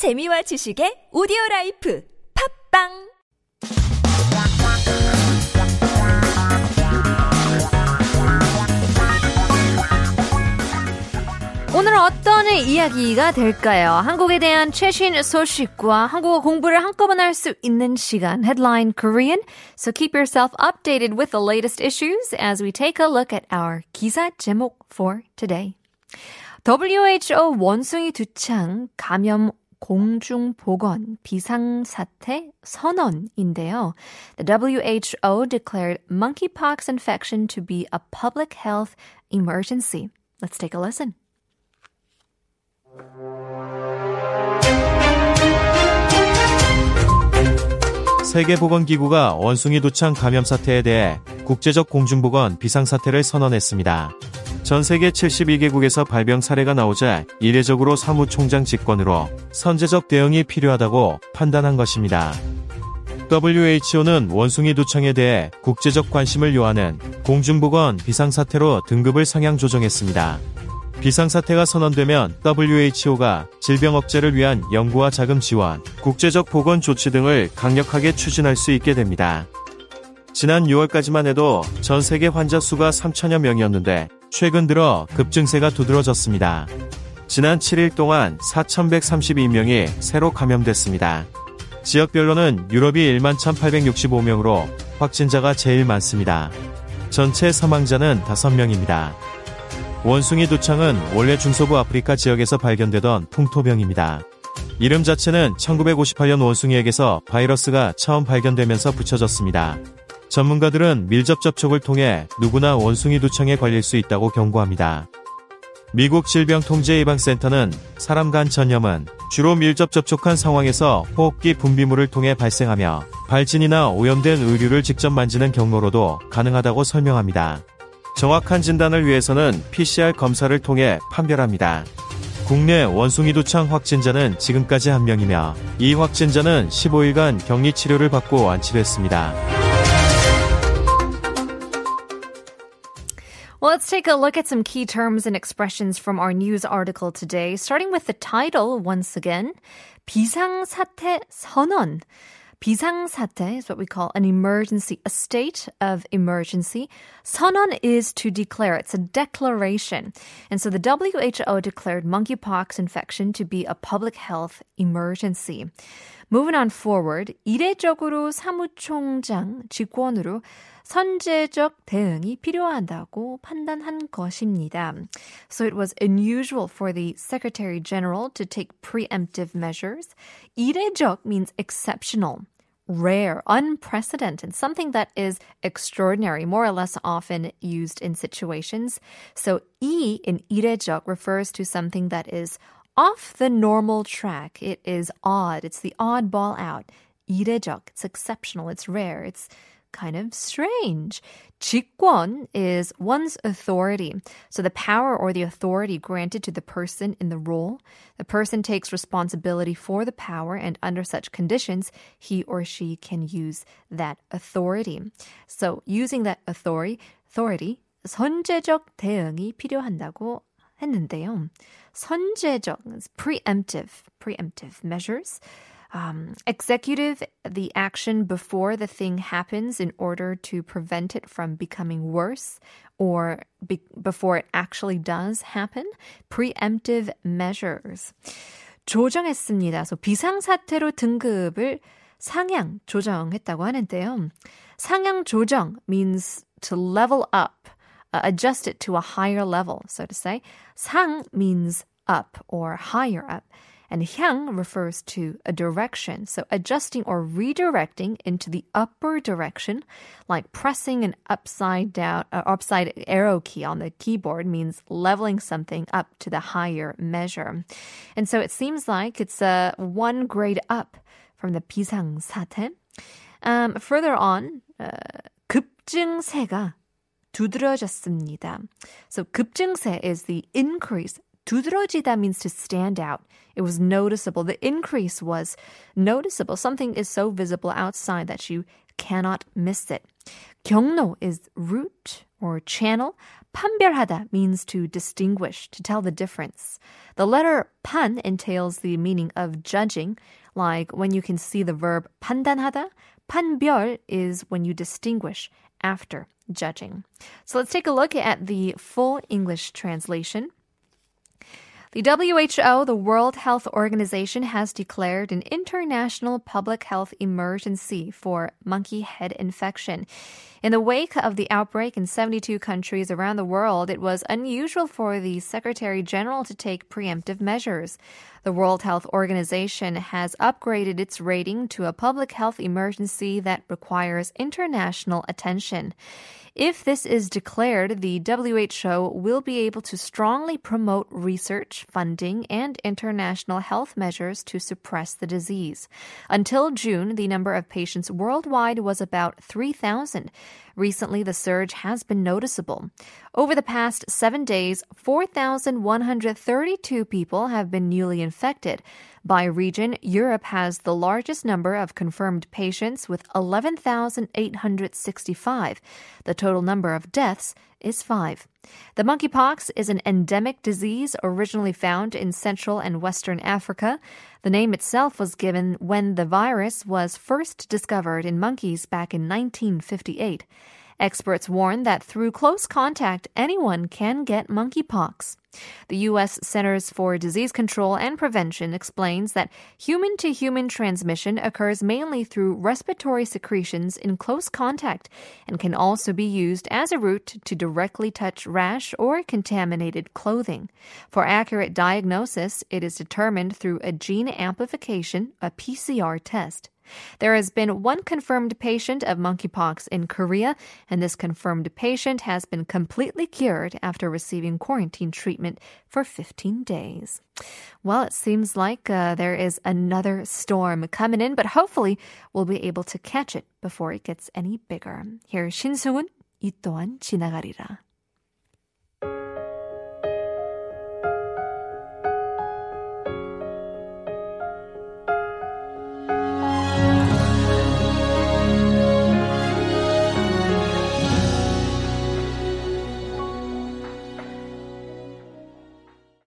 재미와 지식의 오디오 라이프 팝빵 오늘은 어떤 이야기가 될까요? 한국에 대한 최신 소식과 한국어 공부를 한꺼번에 할 수 있는 시간. Headline Korean. So keep yourself updated with the latest issues as we take a look at our 기사 제목 for today. WHO 원숭이 두창 감염 공중보건 비상사태 선언인데요. The WHO declared monkeypox infection to be a public health emergency. Let's take a listen. 세계보건기구가 원숭이 두창 감염 사태에 대해 국제적 공중보건 비상사태를 선언했습니다. 전 세계 72개국에서 발병 사례가 나오자 이례적으로 사무총장 직권으로 선제적 대응이 필요하다고 판단한 것입니다. WHO는 원숭이 두창에 대해 국제적 관심을 요하는 공중보건 비상사태로 등급을 상향 조정했습니다. 비상사태가 선언되면 WHO가 질병 억제를 위한 연구와 자금 지원, 국제적 보건 조치 등을 강력하게 추진할 수 있게 됩니다. 지난 6월까지만 해도 전 세계 환자 수가 3천여 명이었는데 최근 들어 급증세가 두드러졌습니다. 지난 7일 동안 4,132명이 새로 감염됐습니다. 지역별로는 유럽이 1만 1,865명으로 확진자가 제일 많습니다. 전체 사망자는 5명입니다. 원숭이 두창은 원래 중서부 아프리카 지역에서 발견되던 풍토병입니다. 이름 자체는 1958년 원숭이에게서 바이러스가 처음 발견되면서 붙여졌습니다. 전문가들은 밀접 접촉을 통해 누구나 원숭이 두창에 걸릴 수 있다고 경고합니다. 미국 질병통제예방센터는 사람 간 전염은 주로 밀접 접촉한 상황에서 호흡기 분비물을 통해 발생하며 발진이나 오염된 의류를 직접 만지는 경로로도 가능하다고 설명합니다. 정확한 진단을 위해서는 PCR 검사를 통해 판별합니다. 국내 원숭이 두창 확진자는 지금까지 한 명이며 이 확진자는 15일간 격리 치료를 받고 완치됐습니다. Well, let's take a look at some key terms and expressions from our news article today, starting with the title once again. 비상사태 선언. 비상사태 is what we call an emergency, a state of emergency. 선언 is to declare. It's a declaration. And so the WHO declared monkeypox infection to be a public health emergency. Moving on forward, 이례적으로 사무총장 직권으로 선제적 대응이 필요하다고 판단한 것입니다. So it was unusual for the Secretary General to take preemptive measures. 이례적 means exceptional. Rare, unprecedented, something that is extraordinary, more or less often used in situations. So, 이 in 이례적 refers to something that is off the normal track. It is odd. It's the oddball out. 이례적. It's exceptional. It's rare. It's kind of strange. 직권 is one's authority. So the power or the authority granted to the person in the role. The person takes responsibility for the power and under such conditions, he or she can use that authority. So using that authority, authority, 선제적 대응이 필요한다고 했는데요. 선제적 is preemptive, preemptive measures. Um, executive, the action before the thing happens in order to prevent it from becoming worse or be- before it actually does happen. Preemptive measures. 조정했습니다. So 비상사태로 등급을 상향 조정했다고 하는데요. 상향 조정 means to level up, uh, adjust it to a higher level, so to say. 상 means up or higher up. And 향 refers to a direction. So adjusting or redirecting into the upper direction, like pressing an upside down, uh, upside arrow key on the keyboard means leveling something up to the higher measure. And so it seems like it's a one grade up from the 비상사태. Um, further on, uh, 급증세가 두드러졌습니다. So 급증세 is the increase 두드러지다 means to stand out. It was noticeable. The increase was noticeable. Something is so visible outside that you cannot miss it. 경로 is route or channel. 판별하다 means to distinguish, to tell the difference. The letter 판 entails the meaning of judging, like when you can see the verb 판단하다. 판별 is when you distinguish after judging. So let's take a look at the full English translation. The WHO, the World Health Organization, has declared an international public health emergency for monkey head infection. In the wake of the outbreak in 72 countries around the world, it was unusual for the Secretary General to take preemptive measures. The World Health Organization has upgraded its rating to a public health emergency that requires international attention. If this is declared, the WHO will be able to strongly promote research, funding, and international health measures to suppress the disease. Until June, the number of patients worldwide was about 3,000. Recently, the surge has been noticeable. Over the past seven days, 4,132 people have been newly infected. By region, Europe has the largest number of confirmed patients with 11,865. The total number of deaths is five. The monkeypox is an endemic disease originally found in Central and Western Africa. The name itself was given when the virus was first discovered in monkeys back in 1958. Experts warn that through close contact, anyone can get monkeypox. The U.S. Centers for Disease Control and Prevention explains that human to human transmission occurs mainly through respiratory secretions in close contact and can also be used as a route to directly touch rash or contaminated clothing. For accurate diagnosis, it is determined through a gene amplification, a PCR test. There has been one confirmed patient of monkeypox in Korea, and this confirmed patient has been completely cured after receiving quarantine treatment for 15 days. Well, it seems like uh, there is another storm coming in, but hopefully we'll be able to catch it before it gets any bigger. Here's 신승훈, 이 또한 지나가리라.